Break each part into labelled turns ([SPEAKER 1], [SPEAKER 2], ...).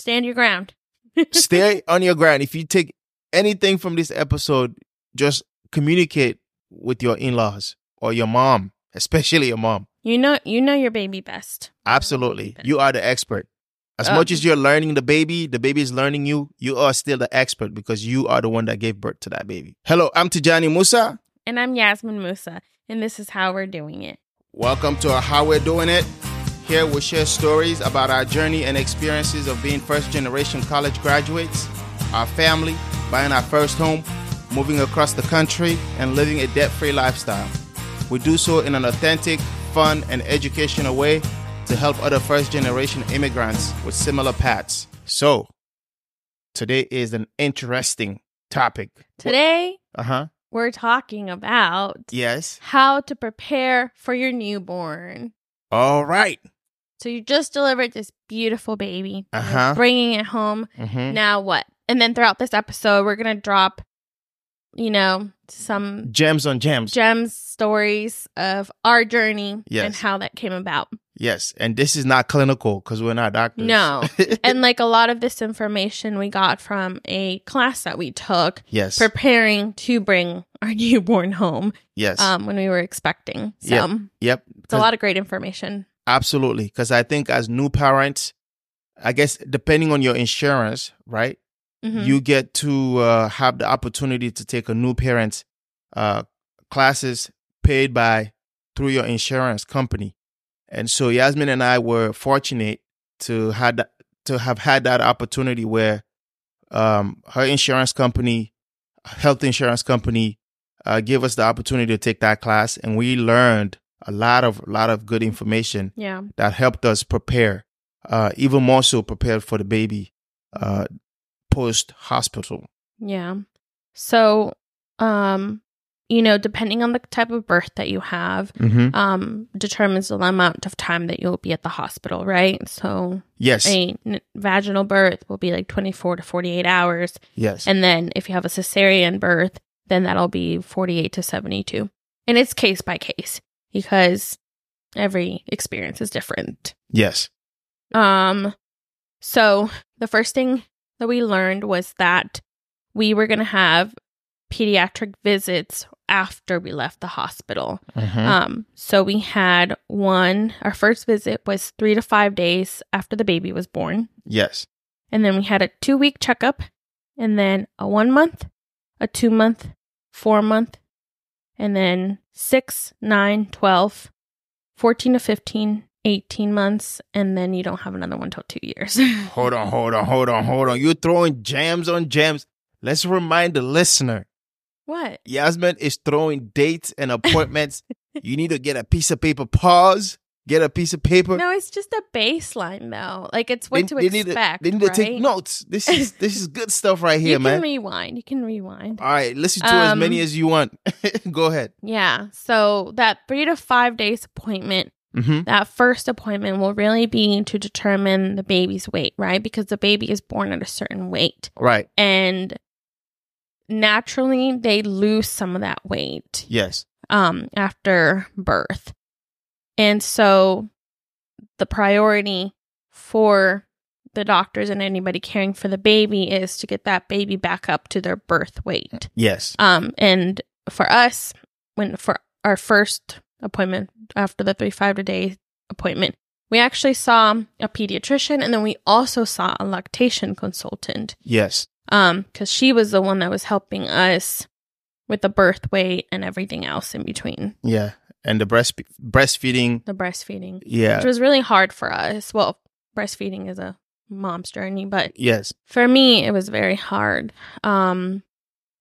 [SPEAKER 1] Stand your ground.
[SPEAKER 2] Stay on your ground. If you take anything from this episode, just communicate with your in-laws or your mom, especially your mom.
[SPEAKER 1] You know you know your baby best.
[SPEAKER 2] Absolutely. You are the expert. As
[SPEAKER 1] Uh,
[SPEAKER 2] much as you're learning the baby, the baby is learning you, you are still the expert because you are the one that gave birth to that baby. Hello, I'm Tijani Musa.
[SPEAKER 1] And I'm Yasmin Musa, and this is how we're doing it.
[SPEAKER 2] Welcome to our How We're Doing It. Here we'll share stories about our journey and experiences of being first generation college graduates, our family, buying our first home, moving across the country, and living a debt free lifestyle. We do so in an authentic, fun, and educational way to help other first generation immigrants with similar paths. So, today is an interesting topic.
[SPEAKER 1] Today,
[SPEAKER 2] Uh huh.
[SPEAKER 1] we're talking about
[SPEAKER 2] Yes.
[SPEAKER 1] how to prepare for your newborn.
[SPEAKER 2] All right.
[SPEAKER 1] So you just delivered this beautiful baby.
[SPEAKER 2] Uh-huh.
[SPEAKER 1] Bringing it home.
[SPEAKER 2] Mm-hmm.
[SPEAKER 1] Now what? And then throughout this episode, we're going to drop, you know, some
[SPEAKER 2] Gems on gems.
[SPEAKER 1] gems, stories of our journey and how that came about.
[SPEAKER 2] Yes, and this is not clinical because we're not doctors.
[SPEAKER 1] No. and like a lot of this information we got from a class that we took
[SPEAKER 2] yes,
[SPEAKER 1] preparing to bring our newborn home
[SPEAKER 2] yes,
[SPEAKER 1] um, when we were expecting. So
[SPEAKER 2] Yep. yep.
[SPEAKER 1] it's a lot of great information.
[SPEAKER 2] Absolutely, because I think as new parents, I guess depending on your insurance, right,
[SPEAKER 1] Mhm.
[SPEAKER 2] you get to uh, have the opportunity to take a new parent uh, classes paid by through your insurance company, and so Yasmin and I were fortunate to had to have had that opportunity where um, her insurance company, health insurance company, uh, gave us the opportunity to take that class, and we learned a lot of lot of good information
[SPEAKER 1] yeah.
[SPEAKER 2] that helped us prepare, uh, even more so prepared for the baby uh, post hospital.
[SPEAKER 1] Yeah. So, um, you know, depending on the type of birth that you have,
[SPEAKER 2] Mm-hmm.
[SPEAKER 1] um, determines the amount of time that you'll be at the hospital, right? So,
[SPEAKER 2] Yes,
[SPEAKER 1] a n- vaginal birth will be like 24 to 48 hours.
[SPEAKER 2] yes,
[SPEAKER 1] And then if you have a cesarean birth, then that'll be 48 to 72. And it's case by case because every experience is different.
[SPEAKER 2] yes,
[SPEAKER 1] Um so the first thing that we learned was that we were going to have pediatric visits after we left the hospital.
[SPEAKER 2] Mhm.
[SPEAKER 1] Um so we had one our first visit was 3 to 5 days after the baby was born.
[SPEAKER 2] yes,
[SPEAKER 1] And then we had a 2 week checkup and then a 1 month, a 2 month, 4 month, and then 6, 9, 12, 14 to 15, 18 months, and then you don't have another one till 2 years.
[SPEAKER 2] Hold on, hold on, hold on, hold on. You're throwing jams on jams. Let's remind the listener
[SPEAKER 1] what?
[SPEAKER 2] Yasmin is throwing dates and appointments. you need to get a piece of paper. Pause. Get a piece of paper.
[SPEAKER 1] No, it's just a baseline though. Like it's what to
[SPEAKER 2] they need
[SPEAKER 1] expect.
[SPEAKER 2] they need to take notes. This is this is good stuff right
[SPEAKER 1] You
[SPEAKER 2] here,
[SPEAKER 1] can
[SPEAKER 2] man.
[SPEAKER 1] rewind. You can rewind.
[SPEAKER 2] All right, listen to as
[SPEAKER 1] Um,
[SPEAKER 2] many as you want. Go ahead.
[SPEAKER 1] Yeah. So that three to five days appointment
[SPEAKER 2] Mm-hmm.
[SPEAKER 1] that first appointment will really be to determine the baby's weight, right? Because the baby is born at a certain weight.
[SPEAKER 2] Right.
[SPEAKER 1] And naturally they lose some of that weight
[SPEAKER 2] Yes.
[SPEAKER 1] um after birth. And so the priority for the doctors and anybody caring for the baby is to get that baby back up to their birth weight.
[SPEAKER 2] Yes.
[SPEAKER 1] Um, and for us, when for our first appointment after the three five a day appointment, we actually saw a pediatrician, and then we also saw a lactation consultant.
[SPEAKER 2] Yes.
[SPEAKER 1] Um, because she was the one that was helping us with the birth weight and everything else in between
[SPEAKER 2] Yeah. And the breast breastfeeding.
[SPEAKER 1] the breastfeeding,
[SPEAKER 2] Yeah.
[SPEAKER 1] which was really hard for us. Well, breastfeeding is a mom's journey, but
[SPEAKER 2] Yes.
[SPEAKER 1] for me it was very hard um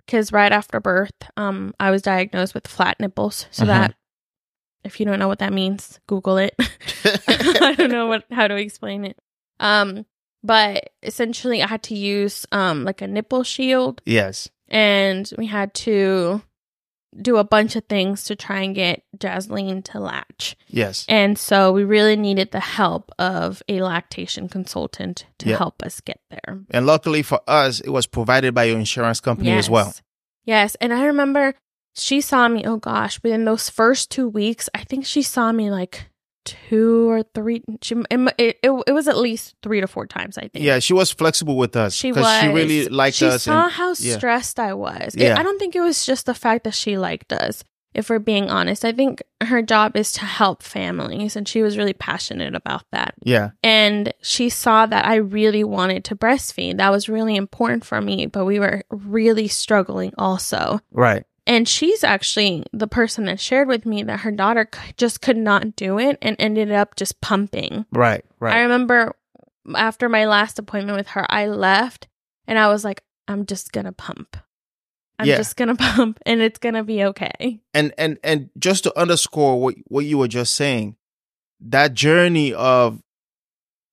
[SPEAKER 1] because right after birth um i was diagnosed with flat nipples so
[SPEAKER 2] Uh-huh.
[SPEAKER 1] that if you don't know what that means google it i don't know what how to explain it um but essentially i had to use um like a nipple shield
[SPEAKER 2] yes.
[SPEAKER 1] and we had to do a bunch of things to try and get Jasleen to latch.
[SPEAKER 2] Yes.
[SPEAKER 1] And so we really needed the help of a lactation consultant to
[SPEAKER 2] Yeah.
[SPEAKER 1] help us get there.
[SPEAKER 2] And luckily for us, it was provided by your insurance company as well.
[SPEAKER 1] Yes. And I remember she saw me, oh gosh, within those first two weeks, I think she saw me like two or three. She it, it, it was at least three to four times. I think.
[SPEAKER 2] Yeah, she was flexible with us.
[SPEAKER 1] She was.
[SPEAKER 2] She really liked
[SPEAKER 1] she
[SPEAKER 2] us.
[SPEAKER 1] saw
[SPEAKER 2] and-
[SPEAKER 1] how
[SPEAKER 2] yeah.
[SPEAKER 1] stressed I was. It-
[SPEAKER 2] Yeah.
[SPEAKER 1] I don't think it was just the fact that she liked us. If we're being honest, I think her job is to help families, and she was really passionate about that.
[SPEAKER 2] yeah,
[SPEAKER 1] And she saw that I really wanted to breastfeed. That was really important for me, but we were really struggling also.
[SPEAKER 2] right.
[SPEAKER 1] And she's actually the person that shared with me that her daughter just could not do it and ended up just pumping.
[SPEAKER 2] Right, right.
[SPEAKER 1] I remember after my last appointment with her, I left and I was like, I'm just gonna pump. I'm
[SPEAKER 2] Yeah.
[SPEAKER 1] just gonna pump and it's gonna be okay.
[SPEAKER 2] and and and just to underscore what what you were just saying, that journey of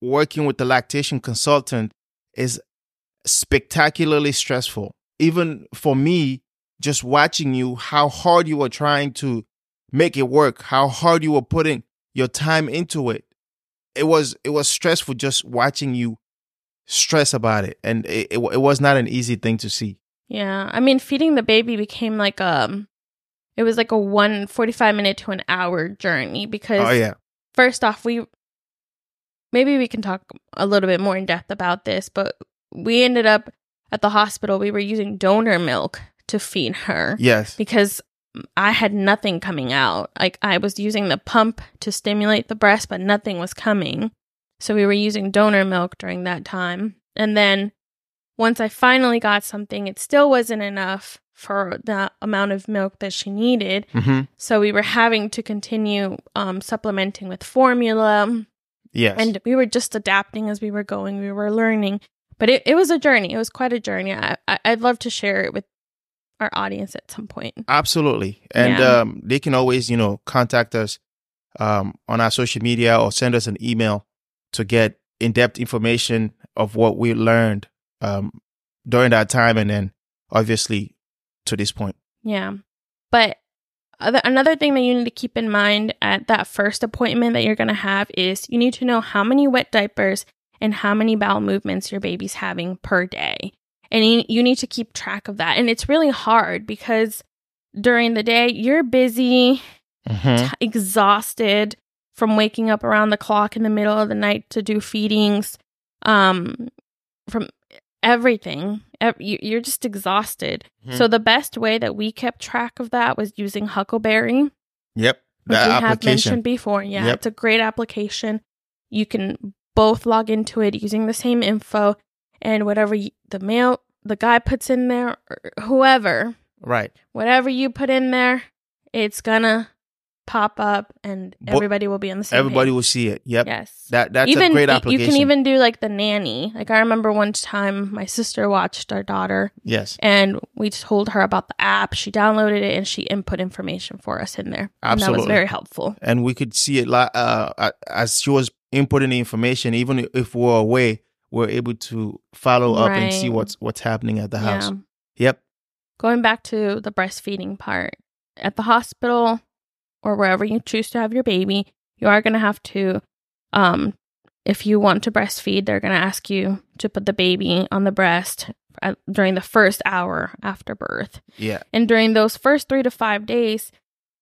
[SPEAKER 2] working with the lactation consultant is spectacularly stressful. Even for me, just watching you, how hard you were trying to make it work, how hard you were putting your time into it. It was it was stressful just watching you stress about it, and it it, it was not an easy thing to see.
[SPEAKER 1] Yeah. I mean feeding the baby became like um it was like a one forty five minute to an hour journey because
[SPEAKER 2] Oh yeah,
[SPEAKER 1] first off, we maybe we can talk a little bit more in depth about this, but we ended up at the hospital. We were using donor milk to feed her
[SPEAKER 2] yes,
[SPEAKER 1] because I had nothing coming out. Like I was using the pump to stimulate the breast, but nothing was coming. So we were using donor milk during that time. And then once I finally got something, it still wasn't enough for the amount of milk that she needed.
[SPEAKER 2] hmm
[SPEAKER 1] So we were having to continue um, supplementing with formula,
[SPEAKER 2] yes,
[SPEAKER 1] and we were just adapting as we were going. We were learning, but it, it was a journey. It was quite a journey. I, I, I'd love to share it with our audience at some point.
[SPEAKER 2] Absolutely. And
[SPEAKER 1] Yeah.
[SPEAKER 2] um, they can always, you know, contact us um, on our social media or send us an email to get in depth information of what we learned um, during that time and then obviously to this point.
[SPEAKER 1] Yeah, but other, another thing that you need to keep in mind at that first appointment that you're going to have is you need to know how many wet diapers and how many bowel movements your baby's having per day. And you, need to keep track of that. And it's really hard because during the day, you're busy,
[SPEAKER 2] Mm-hmm.
[SPEAKER 1] t- exhausted from waking up around the clock in the middle of the night to do feedings, um, from everything. Ev- you- You're just exhausted.
[SPEAKER 2] Mhm.
[SPEAKER 1] So the best way that we kept track of that was using Huckleberry,
[SPEAKER 2] Yep. That
[SPEAKER 1] we have
[SPEAKER 2] application.
[SPEAKER 1] mentioned before. Yeah,
[SPEAKER 2] Yep.
[SPEAKER 1] it's a great application. You can both log into it using the same info, and whatever you, the male, the guy puts in there, or whoever,
[SPEAKER 2] Right.
[SPEAKER 1] whatever you put in there, it's gonna pop up, and everybody will be on the same.
[SPEAKER 2] Everybody
[SPEAKER 1] page.
[SPEAKER 2] will see it. Yep.
[SPEAKER 1] Yes.
[SPEAKER 2] That that's
[SPEAKER 1] even
[SPEAKER 2] a great application.
[SPEAKER 1] you can even do like the nanny. Like I remember one time my sister watched our daughter
[SPEAKER 2] yes.
[SPEAKER 1] and we told her about the app. She downloaded it and she input information for us in there. And that was very helpful.
[SPEAKER 2] And we could see it uh, as she was inputting the information. Even if we're away, we're able to follow up and see what's what's happening at the house.
[SPEAKER 1] Yeah.
[SPEAKER 2] Yep.
[SPEAKER 1] Going back to the breastfeeding part, at the hospital or wherever you choose to have your baby, you are going to have to, um, if you want to breastfeed, they're going to ask you to put the baby on the breast at, during the first hour after birth.
[SPEAKER 2] Yeah.
[SPEAKER 1] And during those first three to five days,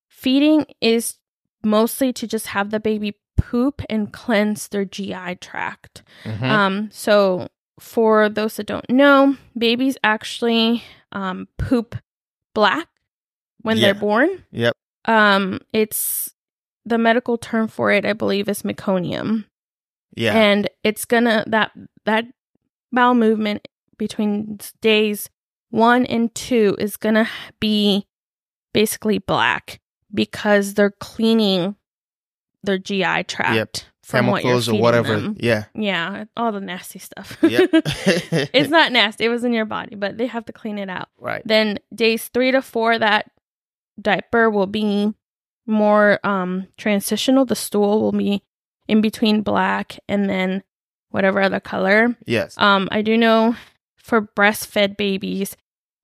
[SPEAKER 1] feeding is mostly to just have the baby poop and cleanse their GI tract.
[SPEAKER 2] Mhm.
[SPEAKER 1] Um, so for those that don't know, babies actually um, poop black when
[SPEAKER 2] Yeah.
[SPEAKER 1] they're born.
[SPEAKER 2] yep.
[SPEAKER 1] Um, it's the medical term for it, I believe, is meconium,
[SPEAKER 2] Yeah.
[SPEAKER 1] and it's gonna that that bowel movement between days one and two is gonna be basically black because they're cleaning their GI tract from what you're
[SPEAKER 2] Chemicals or whatever.
[SPEAKER 1] them.
[SPEAKER 2] Yeah.
[SPEAKER 1] Yeah, all the nasty stuff.
[SPEAKER 2] Yep.
[SPEAKER 1] it's not nasty. It was in your body, but they have to clean it out.
[SPEAKER 2] right.
[SPEAKER 1] Then days three to four, that diaper will be more um transitional. The stool will be in between black and then whatever other color.
[SPEAKER 2] Yes.
[SPEAKER 1] Um, I do know for breastfed babies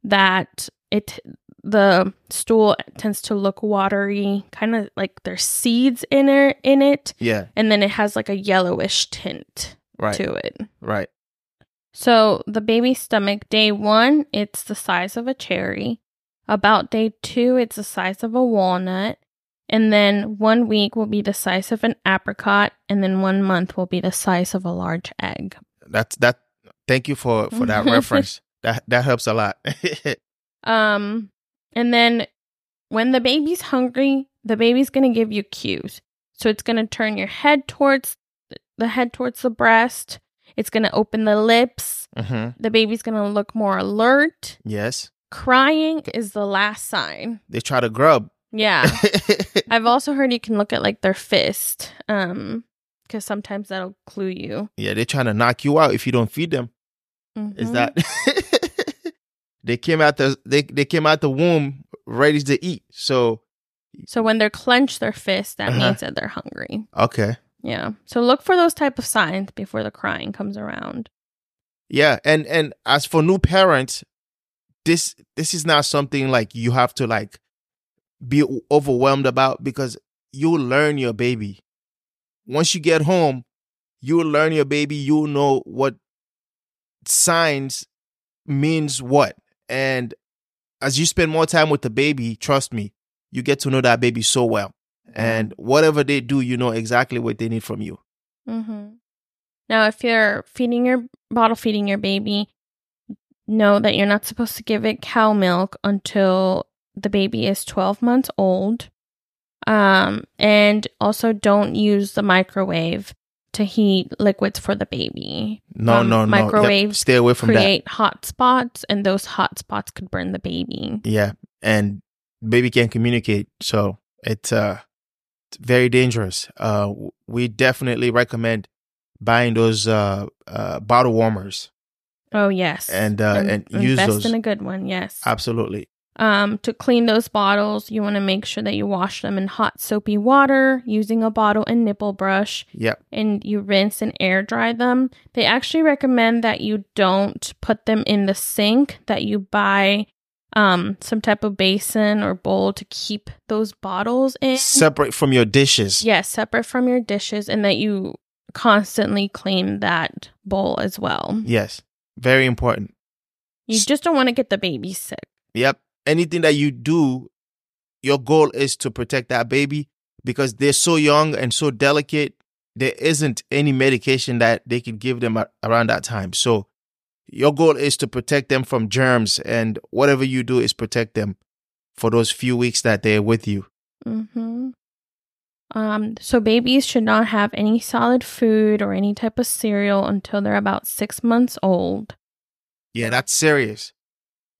[SPEAKER 1] that it the stool tends to look watery, kind of like there's seeds in it in it,
[SPEAKER 2] yeah.
[SPEAKER 1] and then it has like a yellowish tint
[SPEAKER 2] Right.
[SPEAKER 1] to it.
[SPEAKER 2] Right.
[SPEAKER 1] So the baby's stomach, day one, it's the size of a cherry. About day two, it's the size of a walnut. And then one week will be the size of an apricot, and then one month will be the size of a large egg.
[SPEAKER 2] That's that. Thank you for for that reference. That that helps a lot.
[SPEAKER 1] Um, and then when the baby's hungry, the baby's going to give you cues. So it's going to turn your head towards the head towards the breast. It's going to open the lips.
[SPEAKER 2] hmm
[SPEAKER 1] The baby's going to look more alert.
[SPEAKER 2] Yes,
[SPEAKER 1] Crying is the last sign.
[SPEAKER 2] they try to grub.
[SPEAKER 1] Yeah. I've also heard you can look at like their fist. Um, because sometimes that'll clue you.
[SPEAKER 2] yeah, they're trying to knock you out if you don't feed them. Is
[SPEAKER 1] Mhm.
[SPEAKER 2] that they came out the they they came out the womb ready to eat? So
[SPEAKER 1] so when they're clenched their fist, that
[SPEAKER 2] Uh-huh.
[SPEAKER 1] means that they're hungry.
[SPEAKER 2] okay,
[SPEAKER 1] Yeah. So look for those type of signs before the crying comes around.
[SPEAKER 2] yeah, and and as for new parents, this this is not something like you have to like be overwhelmed about because you'll learn your baby. Once you get home, you'll learn your baby. You'll know what signs means what. And as you spend more time with the baby, trust me, you get to know that baby so well. And whatever they do, you know exactly what they need from you.
[SPEAKER 1] Mm-hmm. Now, if you're feeding your bottle feeding your baby, know that you're not supposed to give it cow milk until the baby is 12 months old. Um, and also don't use the microwave to heat liquids for the baby.
[SPEAKER 2] No,
[SPEAKER 1] Um,
[SPEAKER 2] no, no. Yep,
[SPEAKER 1] microwaves
[SPEAKER 2] Stay away from that.
[SPEAKER 1] Create hot spots, and those hot spots could burn the baby.
[SPEAKER 2] Yeah, and baby can't communicate, so it's uh it's very dangerous. Uh, we definitely recommend buying those uh, uh bottle warmers.
[SPEAKER 1] Oh yes,
[SPEAKER 2] And, uh, and use
[SPEAKER 1] invest
[SPEAKER 2] those.
[SPEAKER 1] in a good one. Yes.
[SPEAKER 2] Absolutely.
[SPEAKER 1] Um, to clean those bottles, you want to make sure that you wash them in hot soapy water using a bottle and nipple brush,
[SPEAKER 2] Yep.
[SPEAKER 1] and you rinse and air dry them. They actually recommend that you don't put them in the sink; that you buy um some type of basin or bowl to keep those bottles in.
[SPEAKER 2] Separate from your dishes.
[SPEAKER 1] Yes, separate from your dishes, and that you constantly clean that bowl as well.
[SPEAKER 2] Yes. Very important.
[SPEAKER 1] You just don't want to get the baby sick.
[SPEAKER 2] Yep. Anything that you do, your goal is to protect that baby because they're so young and so delicate. There isn't any medication that they can give them around that time. So your goal is to protect them from germs and whatever you do is protect them for those few weeks that they're with you.
[SPEAKER 1] hmm Um, so babies should not have any solid food or any type of cereal until they're about six months old.
[SPEAKER 2] Yeah, that's serious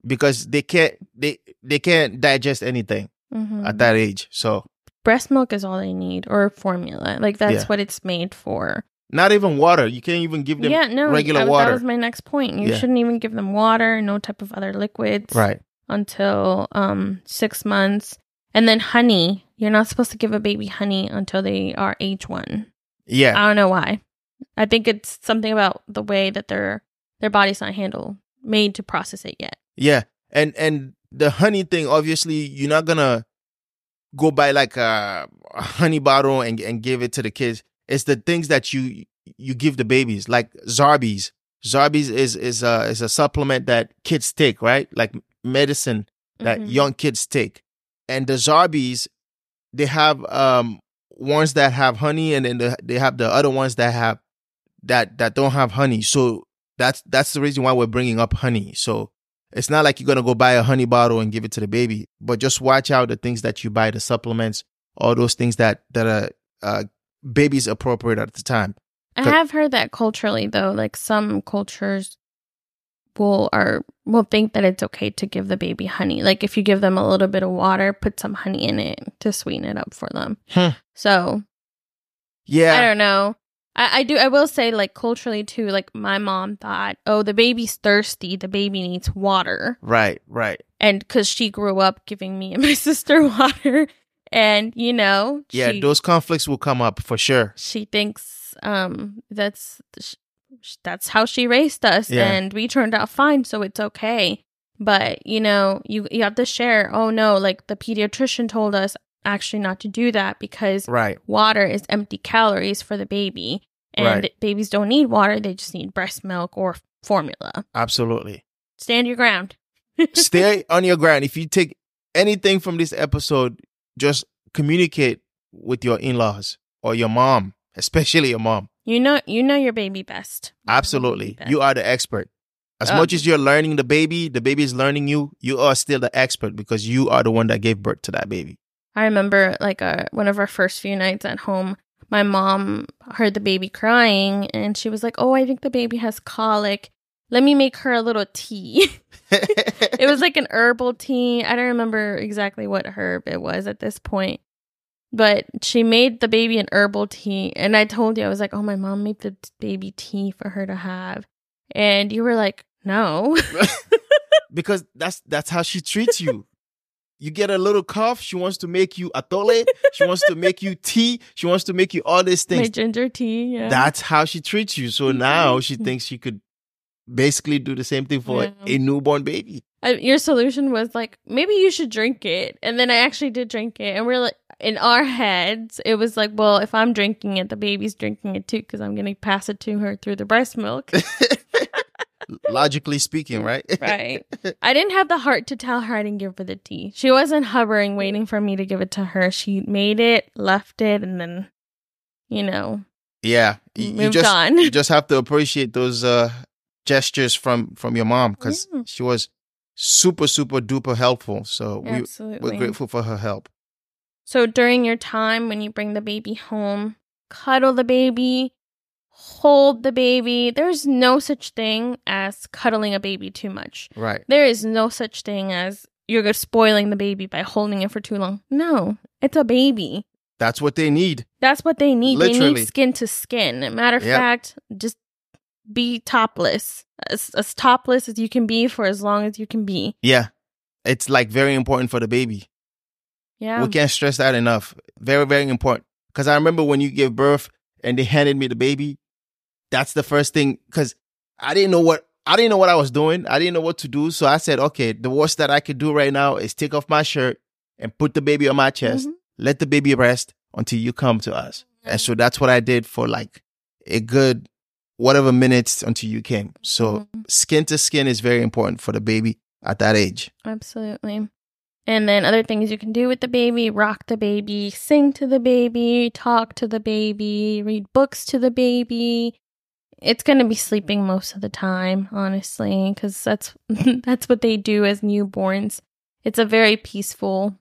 [SPEAKER 2] because they can't they they can't digest anything
[SPEAKER 1] Mhm.
[SPEAKER 2] at that age. So
[SPEAKER 1] Breast milk is all they need, or formula. Like that's
[SPEAKER 2] Yeah.
[SPEAKER 1] what it's made for.
[SPEAKER 2] not even water. You can't even give them
[SPEAKER 1] yeah, no,
[SPEAKER 2] regular
[SPEAKER 1] that,
[SPEAKER 2] water.
[SPEAKER 1] That was my next point. You
[SPEAKER 2] Yeah.
[SPEAKER 1] shouldn't even give them water, no type of other liquids.
[SPEAKER 2] right.
[SPEAKER 1] until um six months. And then honey, you're not supposed to give a baby honey until they are age one.
[SPEAKER 2] Yeah.
[SPEAKER 1] I don't know why. I think it's something about the way that their their body's not handled made to process it yet.
[SPEAKER 2] Yeah, and and the honey thing, obviously, you're not gonna go buy like a, a honey bottle and and give it to the kids. It's the things that you you give the babies, like Zarbee's. Zarbee's is is a is a supplement that kids take, right? Like medicine that
[SPEAKER 1] Mhm.
[SPEAKER 2] young kids take. And the Zarbee's, they have um ones that have honey, and then the, they have the other ones that have that that don't have honey. So that's that's the reason why we're bringing up honey. So it's not like you're gonna go buy a honey bottle and give it to the baby, but just watch out the things that you buy, the supplements, all those things that that are uh, babies appropriate at the time.
[SPEAKER 1] I have heard that culturally though, like some cultures will are will think that it's okay to give the baby honey. Like if you give them a little bit of water, put some honey in it to sweeten it up for them.
[SPEAKER 2] Hmm.
[SPEAKER 1] So
[SPEAKER 2] Yeah,
[SPEAKER 1] I don't know. I, I do. I will say, like culturally too. Like my mom thought, oh, the baby's thirsty. The baby needs water,
[SPEAKER 2] right, right.
[SPEAKER 1] and because she grew up giving me and my sister water, and you know,
[SPEAKER 2] Yeah,
[SPEAKER 1] she,
[SPEAKER 2] those conflicts will come up for sure.
[SPEAKER 1] she thinks um that's that's how she raised us,
[SPEAKER 2] Yeah.
[SPEAKER 1] and we turned out fine, so it's okay. But you know, you you have to share. Oh no, like the pediatrician told us actually not to do that because
[SPEAKER 2] Right.
[SPEAKER 1] water is empty calories for the baby and
[SPEAKER 2] Right.
[SPEAKER 1] babies don't need water they just need breast milk or formula
[SPEAKER 2] Absolutely.
[SPEAKER 1] stand your ground
[SPEAKER 2] Stay on your ground. If you take anything from this episode, just communicate with your in-laws or your mom, especially your mom.
[SPEAKER 1] You know, you know your baby best. You
[SPEAKER 2] Absolutely.
[SPEAKER 1] baby best.
[SPEAKER 2] You are the expert. As
[SPEAKER 1] Uh,
[SPEAKER 2] much as you're learning the baby, the baby is learning you, you are still the expert because you are the one that gave birth to that baby.
[SPEAKER 1] I remember like uh, one of our first few nights at home, my mom heard the baby crying and she was like, Oh, I think the baby has colic. Let me make her a little tea. it was like an herbal tea. I don't remember exactly what herb it was at this point. But she made the baby an herbal tea. And I told you, I was like, Oh, my mom made the baby tea for her to have. And you were like, No.
[SPEAKER 2] because that's that's how she treats you. You get a little cough, she wants to make you atole, she wants to make you tea, she wants to make you all these things.
[SPEAKER 1] my ginger tea. Yeah.
[SPEAKER 2] That's how she treats you. So mm-hmm. now she thinks she could basically do the same thing for
[SPEAKER 1] Yeah.
[SPEAKER 2] a newborn baby.
[SPEAKER 1] I, your solution was like maybe you should drink it and then i actually did drink it and we're like in our heads it was like well if i'm drinking it the baby's drinking it too because i'm gonna pass it to her through the breast milk
[SPEAKER 2] Logically speaking, right?
[SPEAKER 1] right i didn't have the heart to tell her i didn't give her the tea she wasn't hovering waiting for me to give it to her she made it left it and then you know
[SPEAKER 2] Yeah. You, you just
[SPEAKER 1] on
[SPEAKER 2] you just have to appreciate those uh gestures from from your mom because
[SPEAKER 1] Yeah.
[SPEAKER 2] she was super super duper helpful. So we
[SPEAKER 1] absolutely
[SPEAKER 2] we're grateful for her help.
[SPEAKER 1] So during your time when you bring the baby home, cuddle the baby, hold the baby. There's no such thing as cuddling a baby too much.
[SPEAKER 2] Right.
[SPEAKER 1] There is no such thing as you're spoiling the baby by holding it for too long. No, it's a baby.
[SPEAKER 2] That's what they need.
[SPEAKER 1] That's what they need. They
[SPEAKER 2] Literally.
[SPEAKER 1] need skin to skin. Matter of
[SPEAKER 2] Yep.
[SPEAKER 1] fact, just be topless. As, as topless as you can be for as long as you can be.
[SPEAKER 2] Yeah. It's like very important for the baby.
[SPEAKER 1] Yeah.
[SPEAKER 2] We can't stress that enough. Very, very important. Because I remember when you gave birth and they handed me the baby, that's the first thing. Because I didn't know what I didn't know what I was doing. I didn't know what to do. So I said, okay, the worst that I could do right now is take off my shirt and put the baby on my chest.
[SPEAKER 1] Mhm.
[SPEAKER 2] Let the baby rest until you come to us. And so that's what I did for like a good whatever minutes until you came. So
[SPEAKER 1] Mhm.
[SPEAKER 2] skin to skin is very important for the baby at that age.
[SPEAKER 1] Absolutely. And then other things you can do with the baby rock the baby, sing to the baby, talk to the baby, read books to the baby. It's going to be sleeping most of the time, honestly, because that's that's what they do as newborns. It's a very peaceful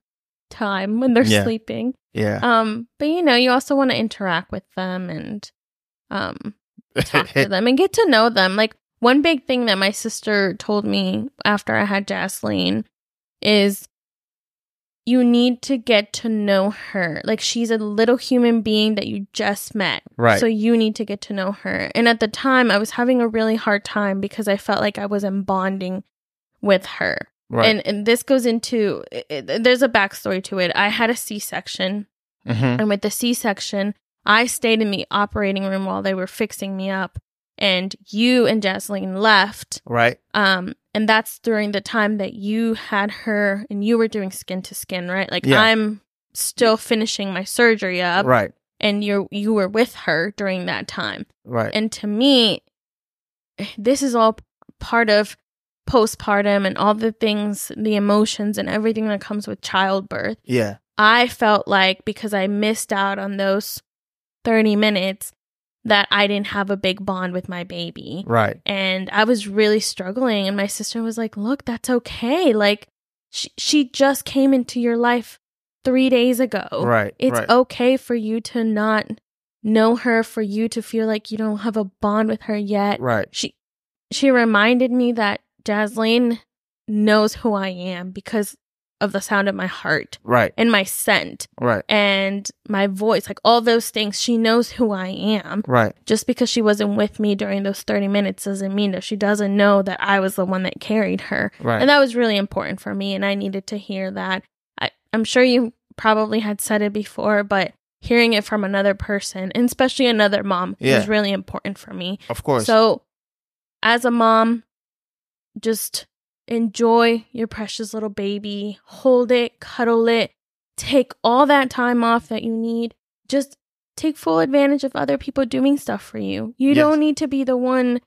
[SPEAKER 1] time when they're
[SPEAKER 2] Yeah.
[SPEAKER 1] sleeping.
[SPEAKER 2] Yeah.
[SPEAKER 1] Um, but you know, you also want to interact with them and um talk to them and get to know them. Like one big thing that my sister told me after I had Jasleen is you need to get to know her. Like she's a little human being that you just met.
[SPEAKER 2] Right.
[SPEAKER 1] So you need to get to know her. And at the time I was having a really hard time because I felt like I wasn't bonding with her.
[SPEAKER 2] right.
[SPEAKER 1] And and this goes into it, there's a backstory to it. I had a C-section
[SPEAKER 2] Mhm.
[SPEAKER 1] and with the C section, I stayed in the operating room while they were fixing me up. And you and Jasleen left.
[SPEAKER 2] Right.
[SPEAKER 1] Um, and that's during the time that you had her and you were doing skin to skin, right? Like
[SPEAKER 2] Yeah.
[SPEAKER 1] I'm still finishing my surgery up
[SPEAKER 2] Right.
[SPEAKER 1] and you you were with her during that time.
[SPEAKER 2] Right.
[SPEAKER 1] And to me, this is all part of postpartum and all the things, the emotions and everything that comes with childbirth.
[SPEAKER 2] yeah.
[SPEAKER 1] I felt like because I missed out on those 30 minutes that I didn't have a big bond with my baby.
[SPEAKER 2] Right.
[SPEAKER 1] And I was really struggling and my sister was like, "Look, that's okay. Like she she just came into your life 3 days ago.
[SPEAKER 2] Right.
[SPEAKER 1] It's
[SPEAKER 2] right.
[SPEAKER 1] okay for you to not know her, for you to feel like you don't have a bond with her yet."
[SPEAKER 2] Right.
[SPEAKER 1] She she reminded me that Jasleen knows who I am because of the sound of my heart
[SPEAKER 2] Right.
[SPEAKER 1] and my scent
[SPEAKER 2] Right.
[SPEAKER 1] and my voice, like all those things. She knows who I am.
[SPEAKER 2] Right.
[SPEAKER 1] Just because she wasn't with me during those 30 minutes doesn't mean that she doesn't know that I was the one that carried her.
[SPEAKER 2] Right.
[SPEAKER 1] And that was really important for me. And I needed to hear that. I, I'm sure you probably had said it before, but hearing it from another person, and especially another mom,
[SPEAKER 2] Yeah.
[SPEAKER 1] was really important for me.
[SPEAKER 2] of course.
[SPEAKER 1] So, as a mom, just enjoy your precious little baby, hold it, cuddle it, take all that time off that you need. Just take full advantage of other people doing stuff for you. You
[SPEAKER 2] Yes.
[SPEAKER 1] don't need to be the one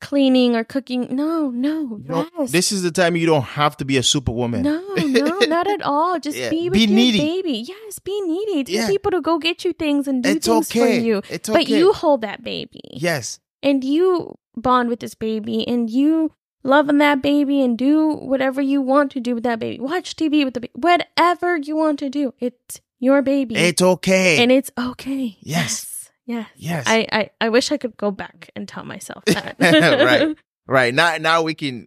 [SPEAKER 1] cleaning or cooking. No, no, rest.
[SPEAKER 2] This is the time you don't have to be a superwoman.
[SPEAKER 1] no, no, not at all. Just
[SPEAKER 2] Yeah,
[SPEAKER 1] be with
[SPEAKER 2] be
[SPEAKER 1] your
[SPEAKER 2] needy.
[SPEAKER 1] baby. Yes, be needy. Tell
[SPEAKER 2] Yeah.
[SPEAKER 1] people to go get you things and do
[SPEAKER 2] It's
[SPEAKER 1] things
[SPEAKER 2] okay.
[SPEAKER 1] for you.
[SPEAKER 2] It's okay.
[SPEAKER 1] But you hold that baby.
[SPEAKER 2] Yes.
[SPEAKER 1] and you bond with this baby and you love on that baby and do whatever you want to do with that baby. Watch TV with the baby. Whatever you want to do. It's your baby.
[SPEAKER 2] It's okay.
[SPEAKER 1] and it's okay.
[SPEAKER 2] Yes.
[SPEAKER 1] Yes. Yes.
[SPEAKER 2] yes.
[SPEAKER 1] I, I, I wish I could go back and tell myself that.
[SPEAKER 2] Right. right. Now now we can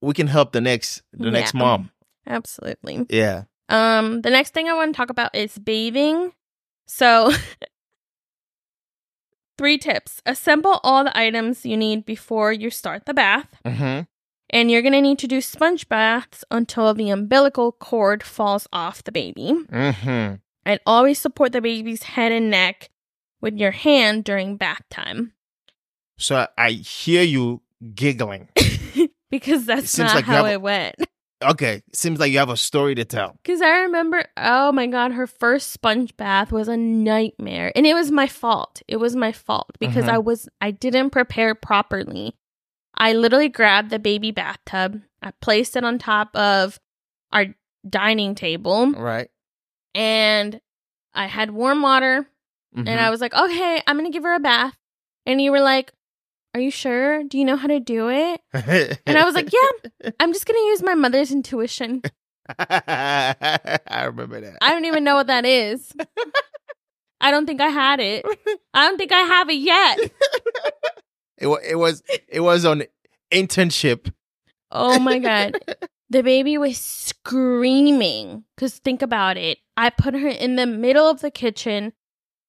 [SPEAKER 2] we can help the next the next mom.
[SPEAKER 1] Absolutely.
[SPEAKER 2] Yeah.
[SPEAKER 1] Um, the next thing I want to talk about is bathing. So, three tips: assemble all the items you need before you start the bath,
[SPEAKER 2] Mm-hmm.
[SPEAKER 1] and you're gonna need to do sponge baths until the umbilical cord falls off the baby.
[SPEAKER 2] Mm-hmm.
[SPEAKER 1] And always support the baby's head and neck with your hand during bath time,
[SPEAKER 2] So I, hear you giggling.
[SPEAKER 1] because that's
[SPEAKER 2] seems
[SPEAKER 1] not
[SPEAKER 2] like
[SPEAKER 1] how
[SPEAKER 2] have
[SPEAKER 1] it went.
[SPEAKER 2] Okay. Seems like you have a story to tell.
[SPEAKER 1] Because I remember, oh my God, her first sponge bath was a nightmare. And it was my fault. It was my fault because
[SPEAKER 2] Mhm.
[SPEAKER 1] I was, I didn't prepare properly. I literally grabbed the baby bathtub, I placed it on top of our dining table,
[SPEAKER 2] Right.
[SPEAKER 1] and I had warm water.
[SPEAKER 2] Mm-hmm.
[SPEAKER 1] And I was like, okay, I'm going to give her a bath. And you were like, are you sure? Do you know how to do it? And I was like, yeah, I'm just going to use my mother's intuition.
[SPEAKER 2] I remember that.
[SPEAKER 1] I don't even know what that is. I don't think I had it. I don't think I have it yet.
[SPEAKER 2] It, it was it was on internship.
[SPEAKER 1] Oh my God. The baby was screaming. Because think about it. I put her in the middle of the kitchen,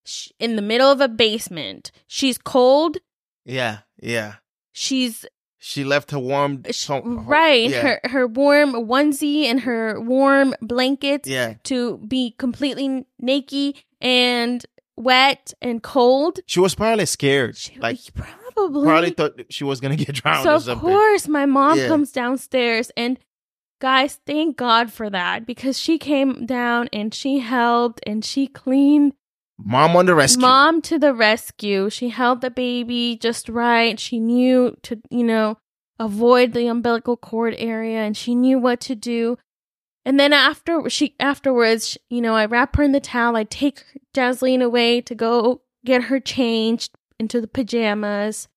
[SPEAKER 1] sh- in the middle of a basement. She's cold.
[SPEAKER 2] Yeah, yeah.
[SPEAKER 1] She's
[SPEAKER 2] She left her warm.
[SPEAKER 1] Uh, sh-
[SPEAKER 2] home- home-
[SPEAKER 1] right.
[SPEAKER 2] Yeah,
[SPEAKER 1] Her, her warm onesie and her warm blankets
[SPEAKER 2] yeah.
[SPEAKER 1] to be completely naked and wet and cold.
[SPEAKER 2] She was probably scared.
[SPEAKER 1] She,
[SPEAKER 2] like
[SPEAKER 1] probably.
[SPEAKER 2] probably thought she was gonna get drowned
[SPEAKER 1] So of course my mom
[SPEAKER 2] Yeah.
[SPEAKER 1] comes downstairs and guys, thank God for that because she came down and she helped and she cleaned
[SPEAKER 2] Mom on the rescue.
[SPEAKER 1] mom to the rescue. She held the baby just right. She knew to, you know, avoid the umbilical cord area and she knew what to do. And then after she afterwards, sh- you know, I wrap her in the towel. I take Jasleen away to go get her changed into the pajamas.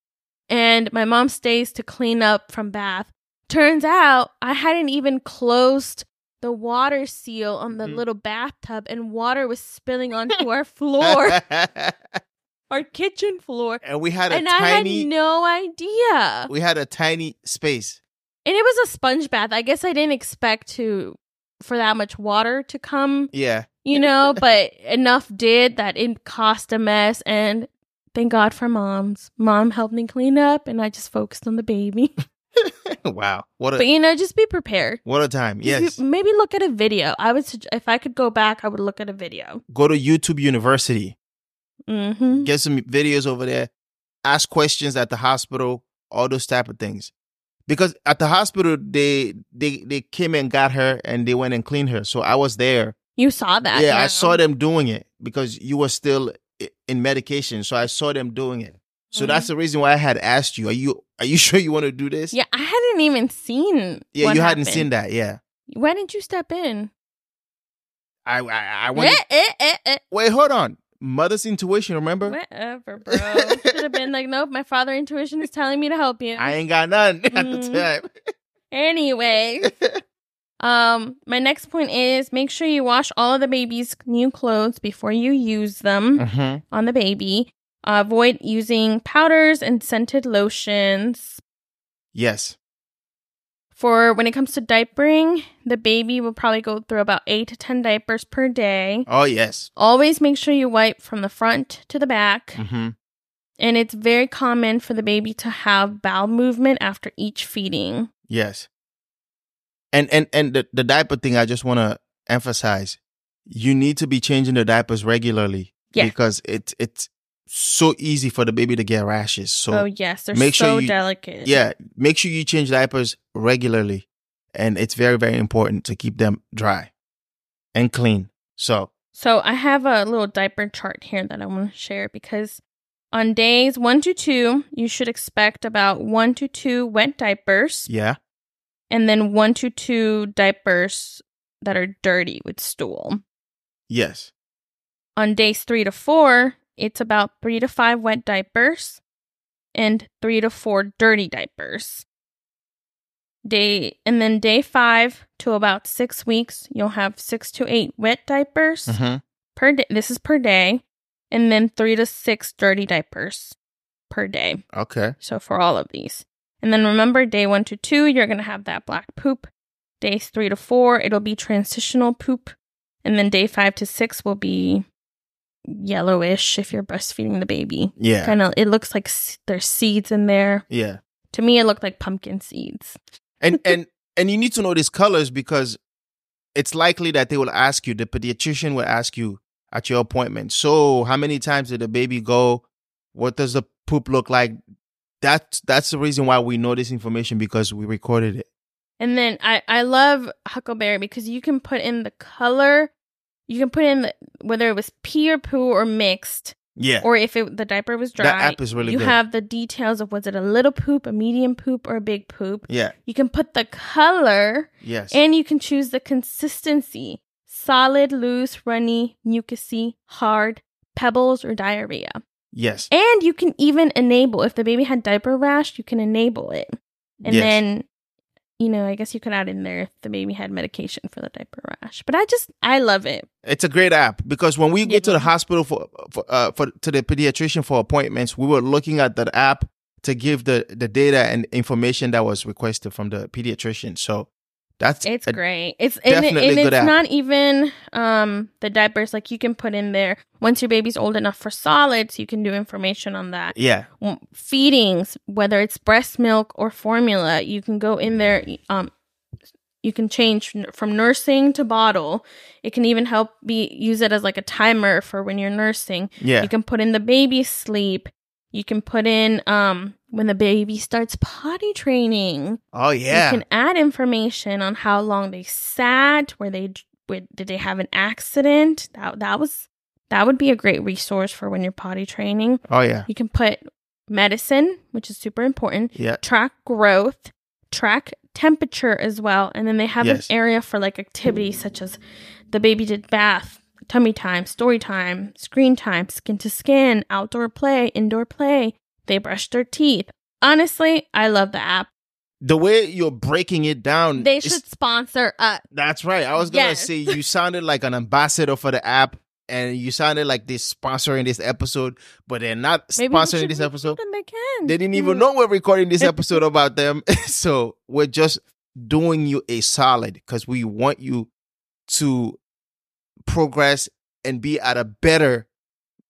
[SPEAKER 1] And my mom stays to clean up from bath. Turns out I hadn't even closed the water seal on the
[SPEAKER 2] Mhm.
[SPEAKER 1] little bathtub and water was spilling onto our floor, our kitchen floor.
[SPEAKER 2] and we had a
[SPEAKER 1] And I had
[SPEAKER 2] tiny.
[SPEAKER 1] no idea.
[SPEAKER 2] we had a tiny space.
[SPEAKER 1] And it was a sponge bath. I guess I didn't expect to for that much water to come,
[SPEAKER 2] Yeah.
[SPEAKER 1] you know, but enough did that it cost a mess and thank God for moms. Mom helped me clean up and I just focused on the baby.
[SPEAKER 2] wow. What
[SPEAKER 1] but
[SPEAKER 2] a
[SPEAKER 1] you know, just be prepared.
[SPEAKER 2] what a time.
[SPEAKER 1] Just be-
[SPEAKER 2] Yes.
[SPEAKER 1] Maybe look at a video. I would if I could go back, I would look at a video.
[SPEAKER 2] Go to YouTube University.
[SPEAKER 1] Mhm.
[SPEAKER 2] Get some videos over there. Ask questions at the hospital. All those type of things. Because at the hospital, they they they came and got her and they went and cleaned her. So I was there.
[SPEAKER 1] You saw that.
[SPEAKER 2] yeah, I saw them doing it because you were still in medication. So I saw them doing it. So
[SPEAKER 1] Mhm.
[SPEAKER 2] that's the reason why I had asked you. Are you are you sure you want to do this?
[SPEAKER 1] Yeah, I hadn't even seen.
[SPEAKER 2] Yeah, you hadn't
[SPEAKER 1] happened.
[SPEAKER 2] seen that. Yeah.
[SPEAKER 1] Why didn't you step in?
[SPEAKER 2] I I, I went.
[SPEAKER 1] Eh, eh, eh, eh.
[SPEAKER 2] Wait, hold on. Mother's intuition. Remember?
[SPEAKER 1] Whatever, bro. Should have been like, nope. My father intuition is telling me to help you.
[SPEAKER 2] I ain't got none at the
[SPEAKER 1] Mm.
[SPEAKER 2] time.
[SPEAKER 1] Anyway, um, my next point is make sure you wash all of the baby's new clothes before you use them
[SPEAKER 2] Mhm.
[SPEAKER 1] on the baby. Avoid using powders and scented lotions.
[SPEAKER 2] Yes.
[SPEAKER 1] For when it comes to diapering, the baby will probably go through about eight to 10 diapers per day.
[SPEAKER 2] Oh yes.
[SPEAKER 1] Always make sure you wipe from the front to the back.
[SPEAKER 2] hmm
[SPEAKER 1] And it's very common for the baby to have bowel movement after each feeding.
[SPEAKER 2] Yes. And and and the, the diaper thing, I just want to emphasize, you need to be changing the diapers regularly.
[SPEAKER 1] Yeah.
[SPEAKER 2] Because it it's so easy for the baby to get rashes. So
[SPEAKER 1] oh, yes. They're
[SPEAKER 2] make sure
[SPEAKER 1] so
[SPEAKER 2] you-
[SPEAKER 1] delicate.
[SPEAKER 2] yeah, make sure you change diapers regularly, and it's very very important to keep them dry and clean. So
[SPEAKER 1] So I have a little diaper chart here that I want to share because On days one to two, you should expect about one to two wet diapers
[SPEAKER 2] Yeah.
[SPEAKER 1] and then one to two diapers that are dirty with stool.
[SPEAKER 2] Yes.
[SPEAKER 1] On days three to four, it's about three to five wet diapers and three to four dirty diapers. Day and then day five to about six weeks, you'll have six to eight wet diapers
[SPEAKER 2] Mm-hmm.
[SPEAKER 1] per day. This is per day, and then three to six dirty diapers per day.
[SPEAKER 2] Okay.
[SPEAKER 1] So for all of these. And then remember, day one to two, you're going to have that black poop. Days three to four, it'll be transitional poop. And then day five to six will be yellowish if you're breastfeeding the baby.
[SPEAKER 2] Yeah.
[SPEAKER 1] Kind of, it looks like there's seeds in there.
[SPEAKER 2] Yeah.
[SPEAKER 1] To me, it looked like pumpkin seeds.
[SPEAKER 2] And and and you need to know these colors because it's likely that they will ask you. The pediatrician will ask you at your appointment. So, how many times did the baby go? What does the poop look like? That's that's the reason why we know this information because we recorded it.
[SPEAKER 1] And then I, I love Huckleberry because you can put in the color. You can put in whether it was pee or poo or mixed,
[SPEAKER 2] Yeah.
[SPEAKER 1] or if it, the diaper was dry.
[SPEAKER 2] That app is really
[SPEAKER 1] you
[SPEAKER 2] good.
[SPEAKER 1] have the details of was it a little poop, a medium poop, or a big poop.
[SPEAKER 2] yeah.
[SPEAKER 1] You can put the color
[SPEAKER 2] Yes.
[SPEAKER 1] and you can choose the consistency solid, loose, runny, mucousy, hard, pebbles, or diarrhea.
[SPEAKER 2] yes.
[SPEAKER 1] And you can even enable, if the baby had diaper rash, you can enable it. And
[SPEAKER 2] Yes.
[SPEAKER 1] then, you know, I guess you could add in there if the baby had medication for the diaper rash. But I just, I love it.
[SPEAKER 2] It's a great app because when we get to the hospital for for uh, for to the pediatrician for appointments, we were looking at that app to give the the data and information that was requested from the pediatrician. So that's
[SPEAKER 1] It's great. It's and, it,
[SPEAKER 2] definitely
[SPEAKER 1] and it's
[SPEAKER 2] app.
[SPEAKER 1] not even um the diapers like you can put in there once your baby's old enough for solids, you can do information on that.
[SPEAKER 2] Yeah.
[SPEAKER 1] Mm, Feedings, whether it's breast milk or formula, you can go in there um you can change from nursing to bottle. It can even help be use it as like a timer for when you're nursing.
[SPEAKER 2] Yeah.
[SPEAKER 1] You can put in the baby sleep. You can put in um when the baby starts potty training.
[SPEAKER 2] oh yeah.
[SPEAKER 1] You can add information on how long they sat, where they where, did they have an accident. That that was that would be a great resource for when you're potty training.
[SPEAKER 2] oh yeah.
[SPEAKER 1] You can put medicine, which is super important.
[SPEAKER 2] Yeah.
[SPEAKER 1] Track growth, track temperature as well, and then they have
[SPEAKER 2] Yes.
[SPEAKER 1] an area for like activities such as the baby did bath, tummy time, story time, screen time, skin to skin, outdoor play, indoor play. They brush their teeth. Honestly, I love the app.
[SPEAKER 2] The way you're breaking it down,
[SPEAKER 1] They should sponsor us.
[SPEAKER 2] That's right. I was gonna
[SPEAKER 1] Yes.
[SPEAKER 2] say you sounded like an ambassador for the app, and you sounded like they're sponsoring this episode, but they're not
[SPEAKER 1] Maybe
[SPEAKER 2] sponsoring this episode.
[SPEAKER 1] They can.
[SPEAKER 2] They didn't even know we're recording this episode about them. so we're just doing you a solid because we want you to progress and be at a better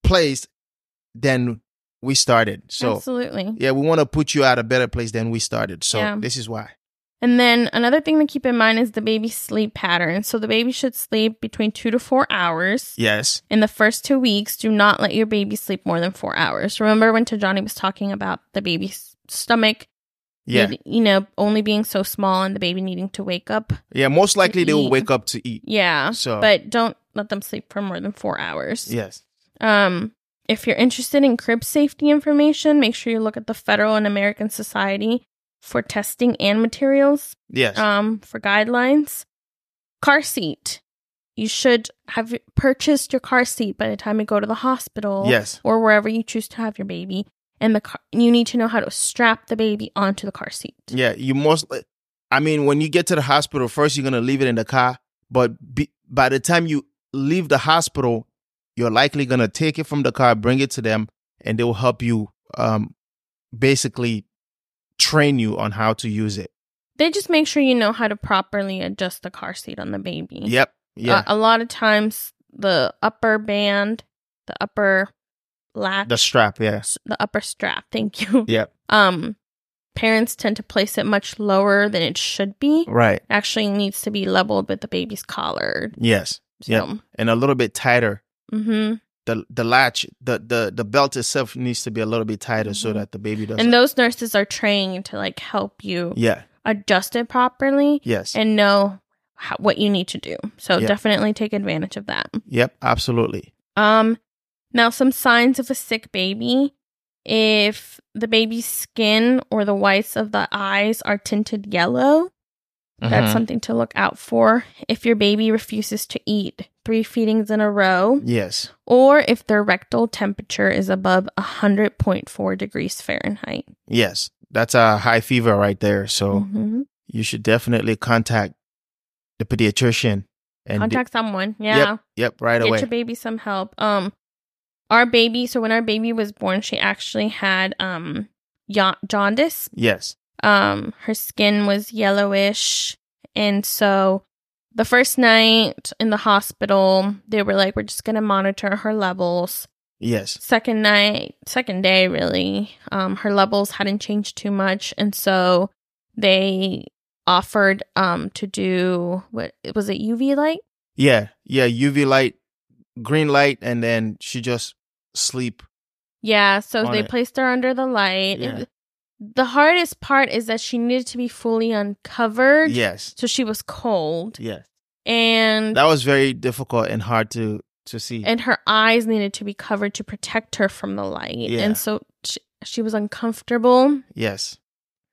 [SPEAKER 2] place than we started. So
[SPEAKER 1] Absolutely.
[SPEAKER 2] yeah, we want to put you at a better place than we started. So
[SPEAKER 1] Yeah.
[SPEAKER 2] this is why.
[SPEAKER 1] And then another thing to keep in mind is the baby's sleep pattern. So the baby should sleep between two to four hours.
[SPEAKER 2] Yes.
[SPEAKER 1] In the first two weeks, do not let your baby sleep more than four hours. Remember when Tijani was talking about the baby's stomach,
[SPEAKER 2] Yeah.
[SPEAKER 1] need- you know, only being so small and the baby needing to wake up?
[SPEAKER 2] Yeah. Most likely they will wake up to eat.
[SPEAKER 1] Yeah.
[SPEAKER 2] So-
[SPEAKER 1] but don't let them sleep for more than four hours.
[SPEAKER 2] Yes.
[SPEAKER 1] Um, if you're interested in crib safety information, make sure you look at the Federal and American Society for testing and materials
[SPEAKER 2] Yes.
[SPEAKER 1] um, for guidelines. Car seat. You should have purchased your car seat by the time you go to the hospital
[SPEAKER 2] yes.
[SPEAKER 1] or wherever you choose to have your baby. And the car, you need to know how to strap the baby onto the car seat.
[SPEAKER 2] Yeah. You most. I mean, when you get to the hospital, first you're gonna leave it in the car, but be, by the time you leave the hospital, you're likely gonna take it from the car, bring it to them, and they will help you. Um, basically, train you on how to use it.
[SPEAKER 1] They just make sure you know how to properly adjust the car seat on the baby.
[SPEAKER 2] Yep. Yeah.
[SPEAKER 1] Uh, a lot of times, the upper band, the upper latch,
[SPEAKER 2] the strap. Yeah.
[SPEAKER 1] s- the upper strap. Thank you.
[SPEAKER 2] Yep.
[SPEAKER 1] Um, parents tend to place it much lower than it should be.
[SPEAKER 2] Right.
[SPEAKER 1] Actually, needs to be leveled with the baby's collar.
[SPEAKER 2] Yes.
[SPEAKER 1] So,
[SPEAKER 2] Yep. And a little bit tighter.
[SPEAKER 1] Hmm
[SPEAKER 2] The the latch, the the the belt itself needs to be a little bit tighter so
[SPEAKER 1] Mhm.
[SPEAKER 2] that the baby doesn't.
[SPEAKER 1] And those nurses are trained to like help you
[SPEAKER 2] yeah.
[SPEAKER 1] adjust it properly
[SPEAKER 2] Yes.
[SPEAKER 1] and know how, what you need to do. So
[SPEAKER 2] Yeah.
[SPEAKER 1] definitely take advantage of that.
[SPEAKER 2] yep. Absolutely.
[SPEAKER 1] Um, now some signs of a sick baby. if the baby's skin or the whites of the eyes are tinted yellow, that's
[SPEAKER 2] Mhm.
[SPEAKER 1] something to look out for. If your baby refuses to eat three feedings in a row,
[SPEAKER 2] yes.
[SPEAKER 1] or if their rectal temperature is above 100.4 degrees Fahrenheit.
[SPEAKER 2] Yes. That's a high fever right there. So
[SPEAKER 1] Mhm.
[SPEAKER 2] you should definitely contact the pediatrician and
[SPEAKER 1] Contact someone. Yeah.
[SPEAKER 2] Yep, yep, right
[SPEAKER 1] Get
[SPEAKER 2] away.
[SPEAKER 1] Get your baby some help. Um, our baby. So when our baby was born, she actually had um jaundice.
[SPEAKER 2] yes.
[SPEAKER 1] Um, her skin was yellowish, and so the first night in the hospital, they were like, "We're just gonna monitor her levels."
[SPEAKER 2] Yes.
[SPEAKER 1] Second night, second day, really, um, her levels hadn't changed too much, and so they offered um to do what was it UV light
[SPEAKER 2] Yeah. Yeah. UV light, green light, and then she just sleep.
[SPEAKER 1] Yeah, so they
[SPEAKER 2] it.
[SPEAKER 1] placed her under the light.
[SPEAKER 2] Yeah.
[SPEAKER 1] It- the hardest part is that she needed to be fully uncovered.
[SPEAKER 2] Yes.
[SPEAKER 1] So she was cold.
[SPEAKER 2] Yes.
[SPEAKER 1] And
[SPEAKER 2] That was very difficult and hard to to see.
[SPEAKER 1] and her eyes needed to be covered to protect her from the light.
[SPEAKER 2] Yeah.
[SPEAKER 1] And so she, she was uncomfortable.
[SPEAKER 2] yes.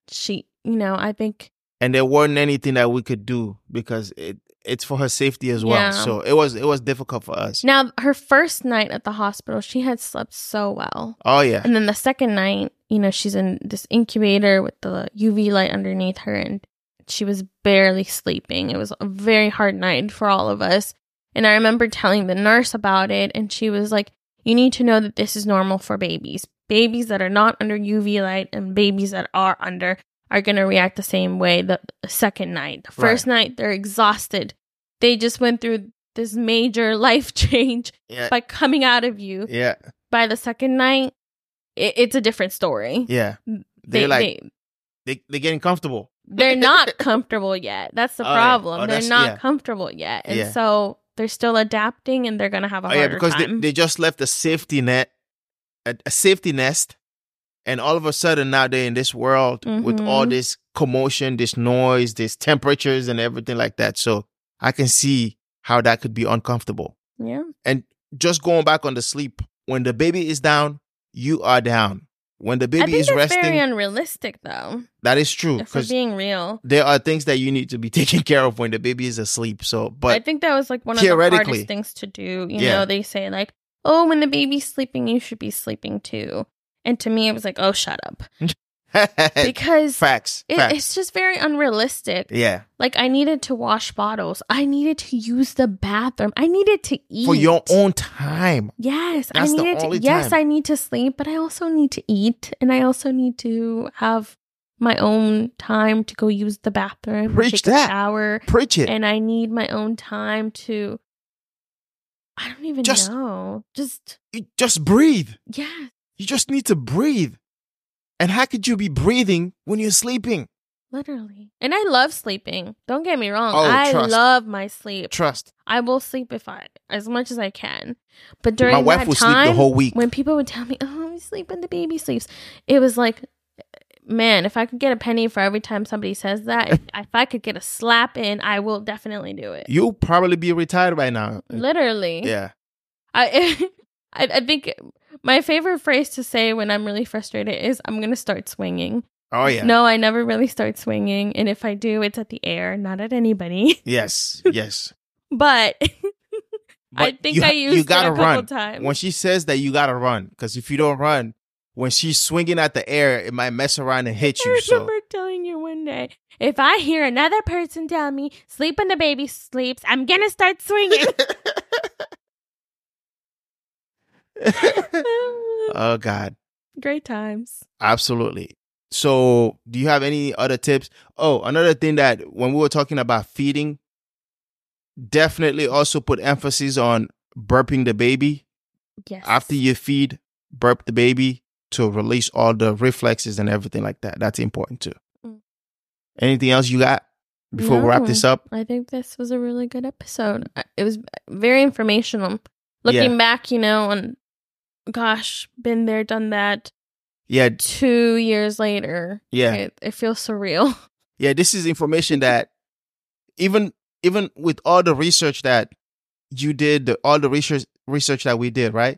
[SPEAKER 1] She, you know, I think
[SPEAKER 2] And there wasn't anything that we could do because it it's for her safety as well.
[SPEAKER 1] Yeah.
[SPEAKER 2] So it was it was difficult for us.
[SPEAKER 1] now her first night at the hospital, she had slept so well.
[SPEAKER 2] Oh yeah.
[SPEAKER 1] And then the second night, you know, she's in this incubator with the UV light underneath her and she was barely sleeping. It was a very hard night for all of us. And I remember telling the nurse about it and she was like, "You need to know that this is normal for babies. Babies that are not under UV light and babies that are under are going to react the same way the, second night. The first night they're exhausted. They just went through this major life change
[SPEAKER 2] Yeah.
[SPEAKER 1] by coming out of you
[SPEAKER 2] Yeah.
[SPEAKER 1] by the second night, it, it's a different story.
[SPEAKER 2] Yeah.
[SPEAKER 1] They,
[SPEAKER 2] They're like
[SPEAKER 1] they,
[SPEAKER 2] they they're getting comfortable.
[SPEAKER 1] they're not comfortable yet. That's the
[SPEAKER 2] Oh, yeah.
[SPEAKER 1] problem.
[SPEAKER 2] Oh,
[SPEAKER 1] they're not
[SPEAKER 2] yeah.
[SPEAKER 1] comfortable yet, and
[SPEAKER 2] Yeah.
[SPEAKER 1] so they're still adapting, and they're gonna have a
[SPEAKER 2] Oh
[SPEAKER 1] harder
[SPEAKER 2] yeah, because they,
[SPEAKER 1] time.
[SPEAKER 2] they just left a safety net, a, a safety nest, and all of a sudden now they're in this world with all
[SPEAKER 1] Mhm.
[SPEAKER 2] this commotion, this noise, this temperatures, and everything like that. So I can see how that could be uncomfortable.
[SPEAKER 1] yeah,
[SPEAKER 2] And just going back on the sleep, when the baby is down, you are down. When the
[SPEAKER 1] I
[SPEAKER 2] baby
[SPEAKER 1] think
[SPEAKER 2] is
[SPEAKER 1] that's
[SPEAKER 2] resting,
[SPEAKER 1] very unrealistic, though.
[SPEAKER 2] that is true because
[SPEAKER 1] being real,
[SPEAKER 2] there are things that you need to be taken care of when the baby is asleep. So, but I
[SPEAKER 1] think that was like one of the hardest things to do. You
[SPEAKER 2] Yeah.
[SPEAKER 1] know, they say like, "Oh, when the baby's sleeping, you should be sleeping too." And to me, it was like, "Oh, shut up," because
[SPEAKER 2] facts,
[SPEAKER 1] it,
[SPEAKER 2] facts.
[SPEAKER 1] it's just very unrealistic.
[SPEAKER 2] yeah,
[SPEAKER 1] Like I needed to wash bottles. I needed to use the bathroom. I needed to eat
[SPEAKER 2] for your own time.
[SPEAKER 1] Yes,
[SPEAKER 2] That's
[SPEAKER 1] I needed to. Yes. I need to sleep, but I also need to eat, and I also need to have my own time to go use the bathroom,
[SPEAKER 2] Preach
[SPEAKER 1] take
[SPEAKER 2] that.
[SPEAKER 1] shower,
[SPEAKER 2] Preach it.
[SPEAKER 1] and I need my own time to. I don't even
[SPEAKER 2] Just-
[SPEAKER 1] know. Just
[SPEAKER 2] you just breathe.
[SPEAKER 1] yeah,
[SPEAKER 2] You just need to breathe. And how could you be breathing when you're sleeping?
[SPEAKER 1] literally. And I love sleeping. Don't get me wrong.
[SPEAKER 2] Oh,
[SPEAKER 1] I
[SPEAKER 2] trust.
[SPEAKER 1] love my sleep.
[SPEAKER 2] Trust.
[SPEAKER 1] I will sleep if I as much as I can. But during
[SPEAKER 2] My wife will
[SPEAKER 1] time,
[SPEAKER 2] sleep the whole week.
[SPEAKER 1] when people would tell me, "Oh, we sleep when the baby sleeps," it was like, man, if I could get a penny for every time somebody says that, if, if I could get a slap in, I will definitely do it.
[SPEAKER 2] You'll probably be retired by now.
[SPEAKER 1] Literally,
[SPEAKER 2] Yeah.
[SPEAKER 1] I, I, I think my favorite phrase to say when I'm really frustrated is, "I'm gonna start swinging."
[SPEAKER 2] Oh yeah.
[SPEAKER 1] No, I never really start swinging, and if I do, it's at the air, not at anybody.
[SPEAKER 2] Yes. Yes.
[SPEAKER 1] but I think
[SPEAKER 2] you
[SPEAKER 1] I used
[SPEAKER 2] you gotta run.
[SPEAKER 1] times.
[SPEAKER 2] When she says that, you gotta run. Because if you don't run, when she's swinging at the air, it might mess around and hit
[SPEAKER 1] I
[SPEAKER 2] you. So
[SPEAKER 1] remember telling you one day, if I hear another person tell me, sleep when the baby sleeps, I'm gonna start swinging.
[SPEAKER 2] oh God.
[SPEAKER 1] Great times.
[SPEAKER 2] Absolutely. So, do you have any other tips? Oh, another thing that when we were talking about feeding, definitely also put emphasis on burping the baby.
[SPEAKER 1] Yes.
[SPEAKER 2] After you feed, burp the baby to release all the reflexes and everything like that. That's important too.
[SPEAKER 1] Mm.
[SPEAKER 2] Anything else you got before we wrap this up?
[SPEAKER 1] I think this was a really good episode. It was very informational. Looking
[SPEAKER 2] Yeah.
[SPEAKER 1] back, you know, and gosh, been there, done that.
[SPEAKER 2] Yeah,
[SPEAKER 1] Two years later,
[SPEAKER 2] yeah.
[SPEAKER 1] it, it feels surreal.
[SPEAKER 2] Yeah, this is information that even even with all the research that you did, the, all the research research that we did, right?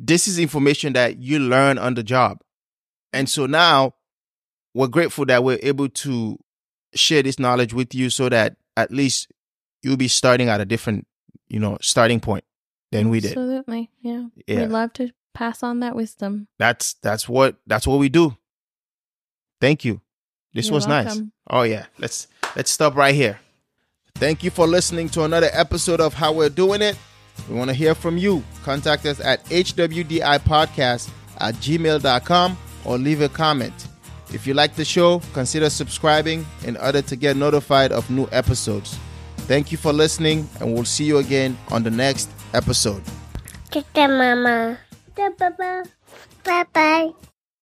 [SPEAKER 2] this is information that you learn on the job. And so now we're grateful that we're able to share this knowledge with you so that at least you'll be starting at a different, you know, starting point than we did.
[SPEAKER 1] Absolutely. Yeah.
[SPEAKER 2] Yeah.
[SPEAKER 1] We'd love to pass on that wisdom.
[SPEAKER 2] That's that's what that's what we do. Thank you. This
[SPEAKER 1] You're
[SPEAKER 2] was nice. Oh yeah. Let's let's stop right here. Thank you for listening to another episode of How We're Doing It. We want to hear from you. Contact us at hwdipodcast at gmail.com or leave a comment. If you like the show, consider subscribing in order to get notified of new episodes. Thank you for listening, and we'll see you again on the next episode.
[SPEAKER 3] Bye bye. Bye bye.